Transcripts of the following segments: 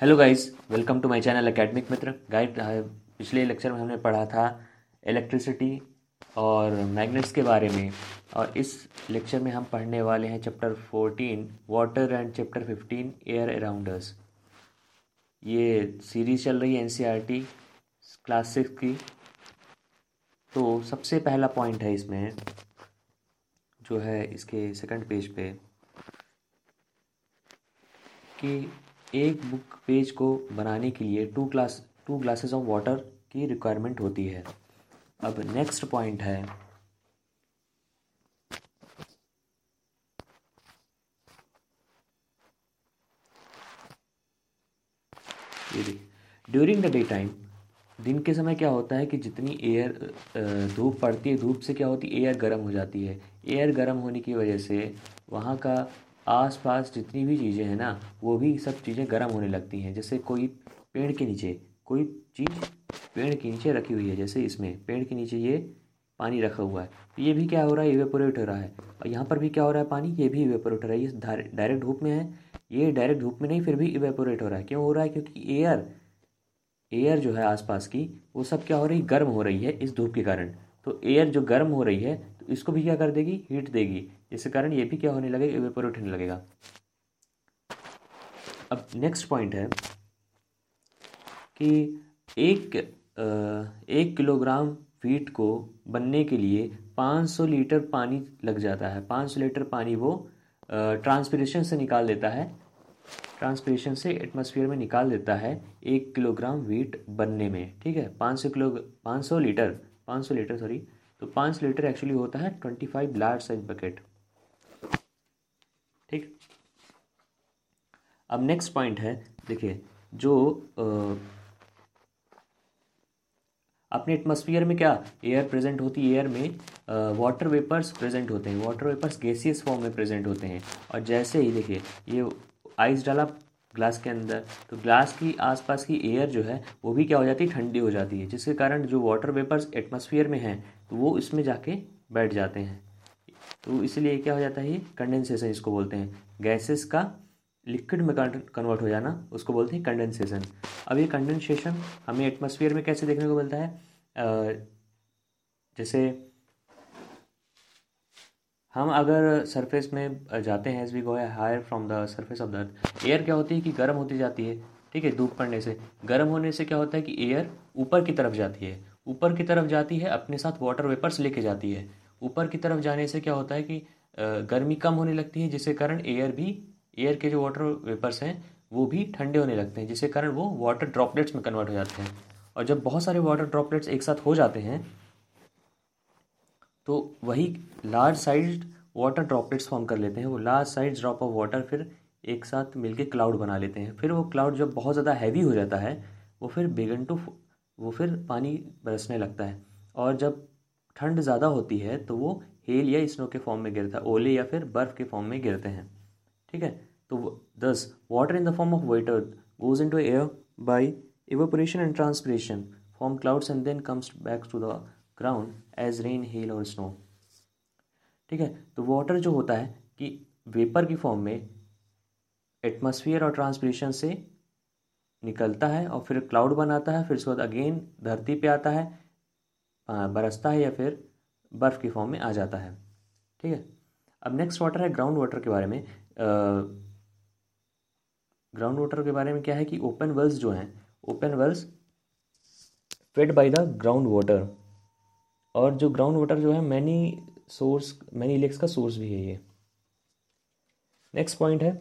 Hello guys welcome to my channel academic Mitra guide पिछले lecture में हमने पढ़ा था इलेक्ट्रिसिटी और मैग्नेट्स के बारे में और इस लेक्चर में हम पढ़ने वाले हैं chapter fourteen water and chapter fifteen air around us ये सीरीज़ चल रही है एनसीईआरटी क्लास सिक्स की। तो सबसे पहला पॉइंट है इसमें, जो है इसके सेकंड पेज पे, कि एक बुक पेज को बनाने के लिए two class two glasses of water की रिक्वायरमेंट होती है। अब नेक्स्ट पॉइंट है। ड्यूरिंग द डे टाइम दिन के समय क्या होता है कि जितनी एयर धूप पड़ती है, धूप से क्या होती है? एयर गर्म हो जाती है। एयर गर्म होने की वजह से वहाँ का आसपास जितनी भी चीज़ें हैं ना, वो भी सब चीज़ें गर्म होने लगती हैं। जैसे कोई पेड़ के नीचे, कोई चीज़ पेड़ के नीचे रखी हुई है, जैसे इसमें पेड़ के नीचे ये पानी रखा हुआ है। तो ये भी क्या हो रहा है? इवेपोरेट हो रहा है। और यहाँ पर भी क्या हो रहा है पानी? ये भी इवेपोरेट हो रहा है। ये डायरेक्ट धूप में है। ये डायरेक्ट धूप में नहीं, फिर भी इवेपोरेट हो रहा है। क्यों हो रहा है? क्योंकि एयर एयर जो है आसपास की, वो सब क्या हो रही? है गर्म हो रही है इस धूप के कारण। तो एयर जो गर्म हो रही है इसको भी क्या कर देगी? हीट देगी। जिसके कारण ये भी क्या होने लगेगा इवेपोरेट होने लगेगा। अब नेक्स्ट पॉइंट है कि एक एक किलोग्राम फीट को बनने के लिए 500 लीटर पानी लग जाता है। 500 लीटर पानी वो ट्रांसपिरेशन से निकाल देता है। ट्रांसपिरेशन से एटमॉस्फेयर में निकाल देता है एक किलोग्राम वीट बनने में। ठीक है? 500 किलो 500 लीटर 500 लीटर सॉरी तो पाँच लीटर एक्चुअली होता है twenty five large size bucket ठीक? अब नेक्स्ट पॉइंट है, देखिए, जो अपने एटमोसफियर में क्या? एयर प्रेजेंट होती है एयर में वाटर वेपर्स प्रेजेंट होते हैं। वाटर वेपर्स गैसियस फॉर्म में प्रेजेंट होते हैं। और जैसे ही, देखिए, ये आइस डाला ग्लास के अंदर तो ग्लास की आसपास की एयर जो है, वो भी क्या हो जाती है? ठंडी हो जाती है, जिसके कारण जो वाटर वेपर्स एटमोसफियर में हैं तो वो इसमें जाके बैठ जाते हैं। तो इसलिए क्या हो जाता है, ये कंडेंसेशन इसको बोलते हैं। गैसेस का लिक्विड में कन्वर्ट हो जाना, उसको बोलते हैं कंडेंसेशन अब ये कंडेंसेशन हमें एटमोसफियर में कैसे देखने को मिलता है? जैसे हम अगर सरफेस में जाते हैं as we go higher from the surface of the earth air क्या होती है कि गर्म होती जाती है, ठीक है, धूप पड़ने से। गर्म होने से क्या होता है कि एयर ऊपर की तरफ़ जाती है। ऊपर की तरफ़ जाती है, अपने साथ वाटर वेपर्स लेके जाती है। ऊपर की तरफ़ जाने से क्या होता है कि गर्मी कम होने लगती है, जिसके कारण एयर भी एयर के जो वाटर वेपर्स हैं, वो भी ठंडे होने लगते हैं, जिसके कारण वो वाटर ड्रॉपलेट्स में कन्वर्ट हो जाते हैं। और जब बहुत सारे वाटर ड्रॉपलेट्स एक साथ हो जाते हैं तो वही large size water droplets form कर लेते हैं। वो large size drop of water फिर एक साथ मिलके क्लाउड बना लेते हैं। फिर वो क्लाउड जब बहुत ज़्यादा हैवी हो जाता है, वो फिर बिगन टू वो फिर पानी बरसने लगता है। और जब ठंड ज़्यादा होती है तो वो हेल या स्नो के फॉर्म में गिरता है, ओले या फिर बर्फ़ के फॉर्म में गिरते हैं। ठीक है? तो दस water in the form of water goes in to air by evaporation and transpiration form clouds and then comes back to the ground as rain hail और स्नो ठीक है? तो वाटर जो होता है कि वेपर की फॉर्म में एटमॉस्फेयर और ट्रांसपरेशन से निकलता है और फिर क्लाउड बनाता है, फिर उसके बाद अगेन धरती पे आता है बरसता है या फिर बर्फ़ की फॉर्म में आ जाता है। ठीक है? अब नेक्स्ट वाटर है ग्राउंड वाटर के बारे में। ग्राउंड वाटर के बारे में क्या है कि ओपन वेल्स जो हैं open wells fed by the ground water और जो ग्राउंड वाटर जो है मैनी सोर्स मैनी लेक्स का सोर्स भी है ये। नेक्स्ट पॉइंट है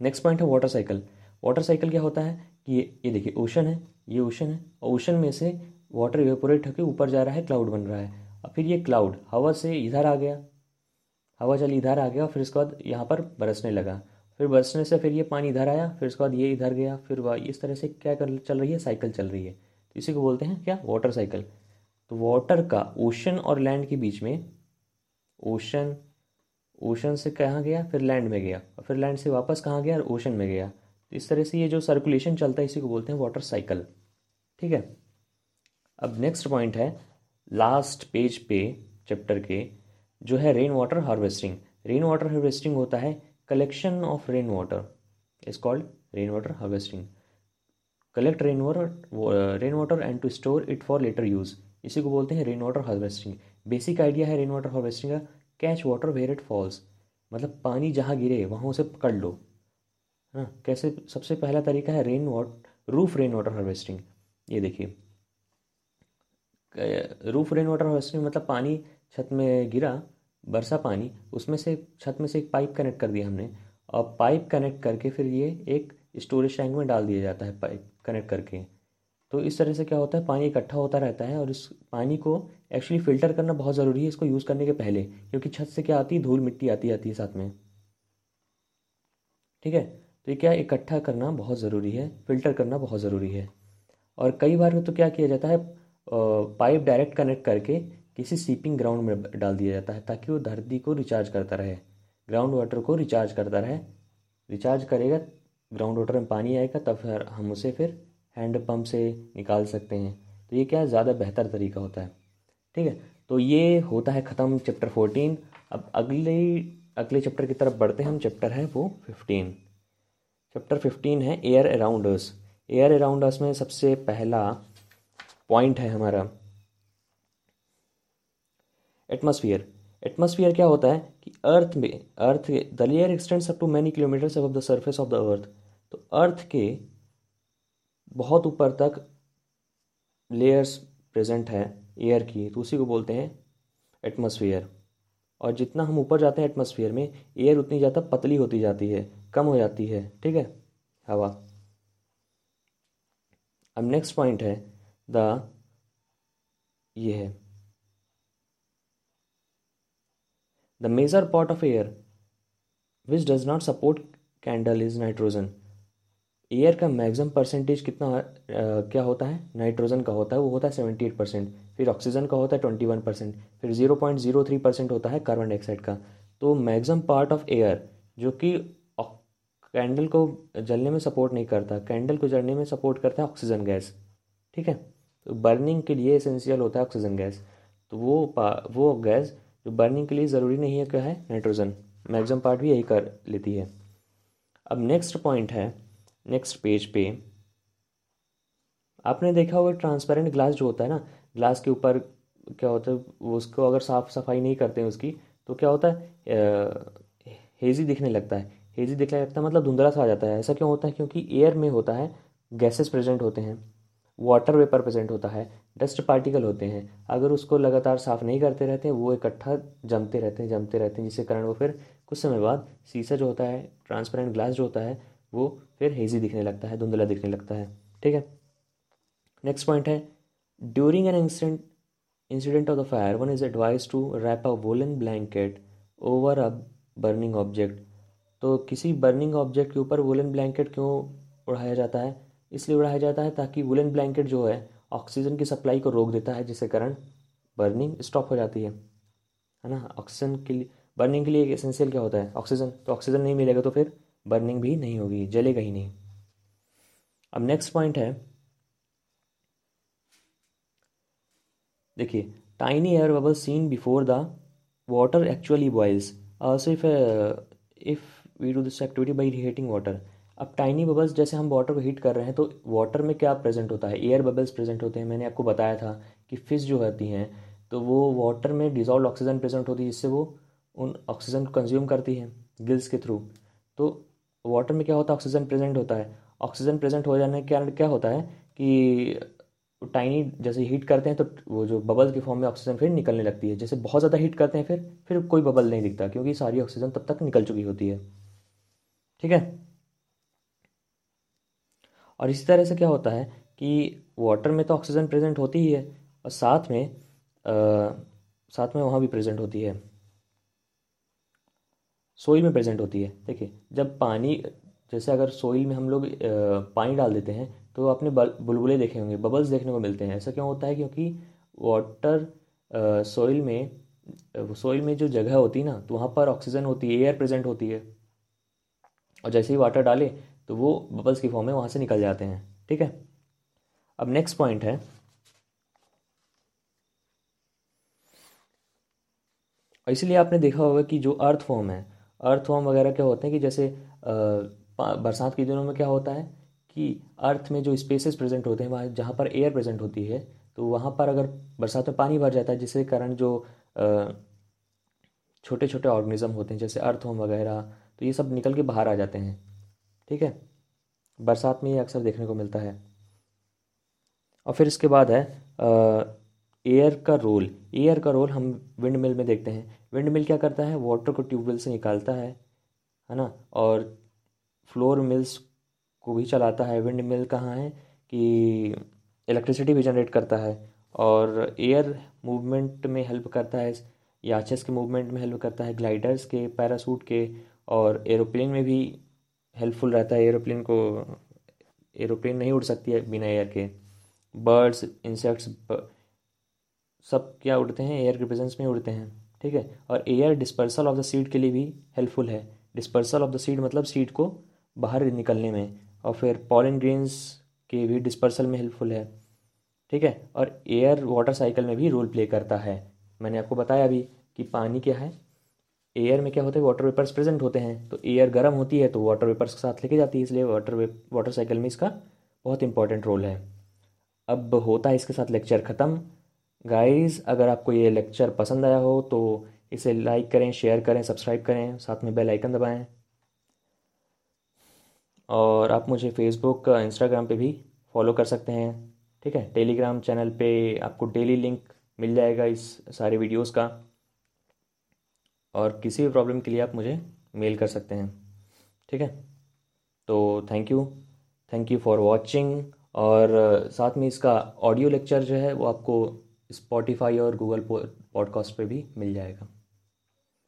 नेक्स्ट पॉइंट है वाटर साइकिल वाटर साइकिल क्या होता है? कि ये ये देखिए ओशन है, ये ओशन है, और ओशन में से वाटर इवेपोरेट होकर ऊपर जा रहा है क्लाउड बन रहा है। और फिर ये क्लाउड हवा से इधर आ गया। हवा चल इधर आ गया, फिर उसके बाद यहाँ पर बरसने लगा। फिर बरसने से फिर ये पानी इधर आया, फिर उसके बाद ये इधर गया, फिर वह इस तरह से क्या कर, चल रही है साइकिल चल रही है। तो इसी को बोलते हैं क्या? वाटर साइकिल तो वाटर का ओशन और लैंड के बीच में ओशन ओशन से कहाँ गया? फिर लैंड में गया। और फिर लैंड से वापस कहाँ गया? और ओशन में गया। तो इस तरह से ये जो सर्कुलेशन चलता है, इसी को बोलते हैं वाटर साइकिल ठीक है? अब नेक्स्ट पॉइंट है लास्ट पेज पे चैप्टर के, जो है rain water harvesting rain water harvesting होता है collection of rain water is called rain water harvesting collect rain water rain water and to store it for later use इसी को बोलते हैं rain water harvesting basic idea है rain water harvesting का। Catch water where it falls मतलब पानी जहाँ गिरे, वहाँ उसे पकड़ लो। है। कैसे, सबसे पहला तरीका है rain water roof rain water harvesting ये देखिए। रूफ रेन वाटर हार्वेस्टिंग मतलब पानी छत में गिरा, बरसा पानी, उसमें से छत में से एक पाइप कनेक्ट कर दिया हमने। और पाइप कनेक्ट करके फिर ये एक स्टोरेज टैंक में डाल दिया जाता है पाइप कनेक्ट करके। तो इस तरह से क्या होता है, पानी इकट्ठा होता रहता है और इस पानी को एक्चुअली फ़िल्टर करना बहुत ज़रूरी है इसको यूज़ करने के पहले, क्योंकि छत से क्या आती है, धूल मिट्टी आती आती है साथ में। ठीक है? तो ये क्या इकट्ठा करना बहुत ज़रूरी है, फ़िल्टर करना बहुत ज़रूरी है। और कई बार में तो क्या किया जाता है पाइप डायरेक्ट कनेक्ट करके किसी सीपिंग ग्राउंड में डाल दिया जाता है, ताकि वो धरती को रिचार्ज करता रहे, ग्राउंड वाटर को रिचार्ज करता रहे। रिचार्ज करेगा, ग्राउंड वाटर में पानी आएगा, तब फिर हम उसे फिर हैंड पंप से निकाल सकते हैं। तो ये क्या ज़्यादा बेहतर तरीका होता है। ठीक है? तो ये होता है ख़त्म चैप्टर फोर्टीन। अब अगले अगले चैप्टर की तरफ़ बढ़ते हैं हम। चैप्टर है वो फिफ्टीन। चैप्टर फिफ्टीन है air around us air around us में सबसे पहला पॉइंट है हमारा। एटमॉस्फेयर एटमॉस्फेयर क्या होता है कि अर्थ में earth the layer extends up to many kilometres अब the surface of the earth तो अर्थ के बहुत ऊपर तक लेयर्स प्रेजेंट है एयर की। तो उसी को बोलते हैं एटमॉस्फेयर और जितना हम ऊपर जाते हैं एटमॉस्फेयर में एयर उतनी ज़्यादा पतली होती जाती है, कम हो जाती है, ठीक है? हवा। अब नेक्स्ट पॉइंट है द ये है। The major part of air which does not support candle is nitrogen air का मैक्सिमम परसेंटेज कितना आ, क्या होता है? नाइट्रोजन का होता है वो होता है सेवेंटी एट परसेंट फिर ऑक्सीजन का होता है ट्वेंटी वन परसेंट फिर zero point zero three percent होता है कार्बन डाइऑक्साइड का. तो मैक्सिमम पार्ट ऑफ़ एयर जो कि कैंडल को जलने में सपोर्ट नहीं करता कैंडल को जलने में सपोर्ट करता है ऑक्सीजन गैस ठीक है? तो बर्निंग के लिए एसेंशियल होता है ऑक्सीजन गैस तो वो वो गैस जो बर्निंग के लिए ज़रूरी नहीं है क्या है? नाइट्रोजन मैक्सिमम पार्ट भी यही कर लेती है. अब नेक्स्ट पॉइंट है नेक्स्ट पेज पे, आपने देखा होगा ट्रांसपेरेंट ग्लास जो होता है ना ग्लास के ऊपर क्या होता है, उसको अगर साफ़ सफ़ाई नहीं करते हैं उसकी तो क्या होता है हेजी दिखने लगता है। हेजी दिखने लगता है मतलब धुंधला सा आ जाता है। ऐसा क्यों होता है? क्योंकि एयर में होता है गैसेस प्रेजेंट होते हैं वाटर वेपर प्रेजेंट होता है डस्ट पार्टिकल होते हैं। अगर उसको लगातार साफ़ नहीं करते रहते हैं वो इकट्ठा जमते रहते हैं, जमते रहते हैं, जिसके कारण वो फिर कुछ समय बाद शीशा जो होता है ट्रांसपेरेंट ग्लास जो होता है वो फिर हेजी दिखने लगता है, धुंधला दिखने लगता है, ठीक है? नेक्स्ट पॉइंट है during an incident incident of the fire one is advise to wrap a woollen blanket over a burning object तो किसी बर्निंग ऑब्जेक्ट के ऊपर वोलन ब्लैंकेट क्यों उड़ाया जाता है? इसलिए उड़ाया जाता है ताकि वुलन ब्लैंकेट जो है ऑक्सीजन की सप्लाई को रोक देता है, जिसके कारण बर्निंग स्टॉप हो जाती है। है ना? ऑक्सीजन के लिए बर्निंग के लिए एसेंशियल क्या होता है? ऑक्सीजन तो ऑक्सीजन नहीं मिलेगा तो फिर बर्निंग भी नहीं होगी, जलेगा ही नहीं। अब नेक्स्ट पॉइंट है। देखिए tiny air bubble seen before the water actually boils also if if we do this activity by heating water अब टाइनी बबल्स जैसे हम वाटर को हीट कर रहे हैं तो वाटर में क्या प्रेजेंट होता है? एयर बबल्स प्रेजेंट होते हैं, मैंने आपको बताया था कि फ़िश जो होती हैं तो वो वाटर में डिजॉल्व ऑक्सीजन प्रेजेंट होती है, जिससे वो उन ऑक्सीजन को कंज्यूम करती है गिल्स के थ्रू तो वाटर में क्या होता है? ऑक्सीजन प्रेजेंट होता है। ऑक्सीजन प्रेजेंट हो जाने के कारण क्या होता है कि टाइनी जैसे हीट करते हैं तो वो जो बबल के फॉर्म में ऑक्सीजन फिर निकलने लगती है। जैसे बहुत ज़्यादा हीट करते हैं फिर फिर कोई बबल नहीं दिखता क्योंकि सारी ऑक्सीजन तब तक निकल चुकी होती है। ठीक है? और इसी तरह से क्या होता है कि वाटर में तो ऑक्सीजन प्रेजेंट होती ही है और साथ में आ, साथ में वहाँ भी प्रेजेंट होती है। सोइल में प्रेजेंट होती है। देखिए, जब पानी, जैसे अगर सोइल में हम लोग पानी डाल देते हैं तो आपने बुलबुले देखे होंगे, बबल्स देखने को मिलते हैं। ऐसा क्यों होता है? क्योंकि वाटर सोइल में सोइल में जो जगह होती है ना तो वहाँ पर ऑक्सीजन होती है, एयर प्रेजेंट होती है। और जैसे ही वाटर डाले तो वो बबल्स की फॉर्म में वहाँ से निकल जाते हैं। ठीक है? अब नेक्स्ट पॉइंट है। इसलिए आपने देखा होगा कि जो अर्थ फॉर्म है अर्थ फॉर्म वगैरह क्या होते हैं कि जैसे बरसात के दिनों में क्या होता है कि अर्थ में जो स्पेसेस प्रेजेंट होते हैं, वहाँ, जहाँ पर एयर प्रेजेंट होती है तो वहाँ पर अगर बरसात में पानी भर जाता है जिसके कारण जो छोटे छोटे ऑर्गेनिज्म होते हैं, जैसे अर्थवॉर्म वगैरह तो ये सब निकल के बाहर आ जाते हैं। ठीक है? बरसात में ये अक्सर देखने को मिलता है। और फिर इसके बाद है एयर का रोल एयर का रोल हम विंड मिल में देखते हैं। विंड मिल क्या करता है? वाटर को ट्यूबवेल से निकालता है है ना? और फ्लोर मिल्स को भी चलाता है। विंड मिल कहाँ है? कि इलेक्ट्रिसिटी भी जनरेट करता है और एयर मूवमेंट में हेल्प करता है याचेस के मूवमेंट में हेल्प करता है ग्लाइडर्स के पैरासूट के और एरोप्लेन में भी हेल्पफुल रहता है। एरोप्लेन को एरोप्लेन नहीं उड़ सकती है बिना एयर के। बर्ड्स इंसेक्ट्स सब क्या उड़ते हैं? एयर के प्रेजेंस में उड़ते हैं। ठीक है? और air dispersal of the seed के लिए भी हेल्पफुल है। डिस्पर्सल ऑफ़ द सीड मतलब सीड को बाहर निकलने में और फिर पॉलन ग्रेन्स के भी डिस्पर्सल में हेल्पफुल है। ठीक है? और एयर वाटर साइकिल में भी रोल प्ले करता है। मैंने आपको बताया अभी कि पानी क्या है? एयर में क्या होता है? वाटर वेपर्स प्रेजेंट होते हैं। तो एयर गर्म होती है तो वाटर वेपर्स के साथ लेके जाती है, इसलिए वाटर वे वाटर साइकिल में इसका बहुत इंपॉर्टेंट रोल है। अब होता है इसके साथ लेक्चर ख़त्म। गाइस अगर आपको ये लेक्चर पसंद आया हो तो इसे लाइक करें शेयर करें सब्सक्राइब करें, साथ में बेल आइकन दबाएँ। और आप मुझे फेसबुक इंस्टाग्राम पे भी फॉलो कर सकते हैं, ठीक है? टेलीग्राम चैनल पे आपको डेली लिंक मिल जाएगा इस सारे वीडियोस का। और किसी भी प्रॉब्लम के लिए आप मुझे मेल कर सकते हैं, ठीक है? तो thank you thank you for watching और साथ में इसका ऑडियो लेक्चर जो है, वो आपको स्पॉटिफाई और गूगल पॉडकास्ट पे भी मिल जाएगा।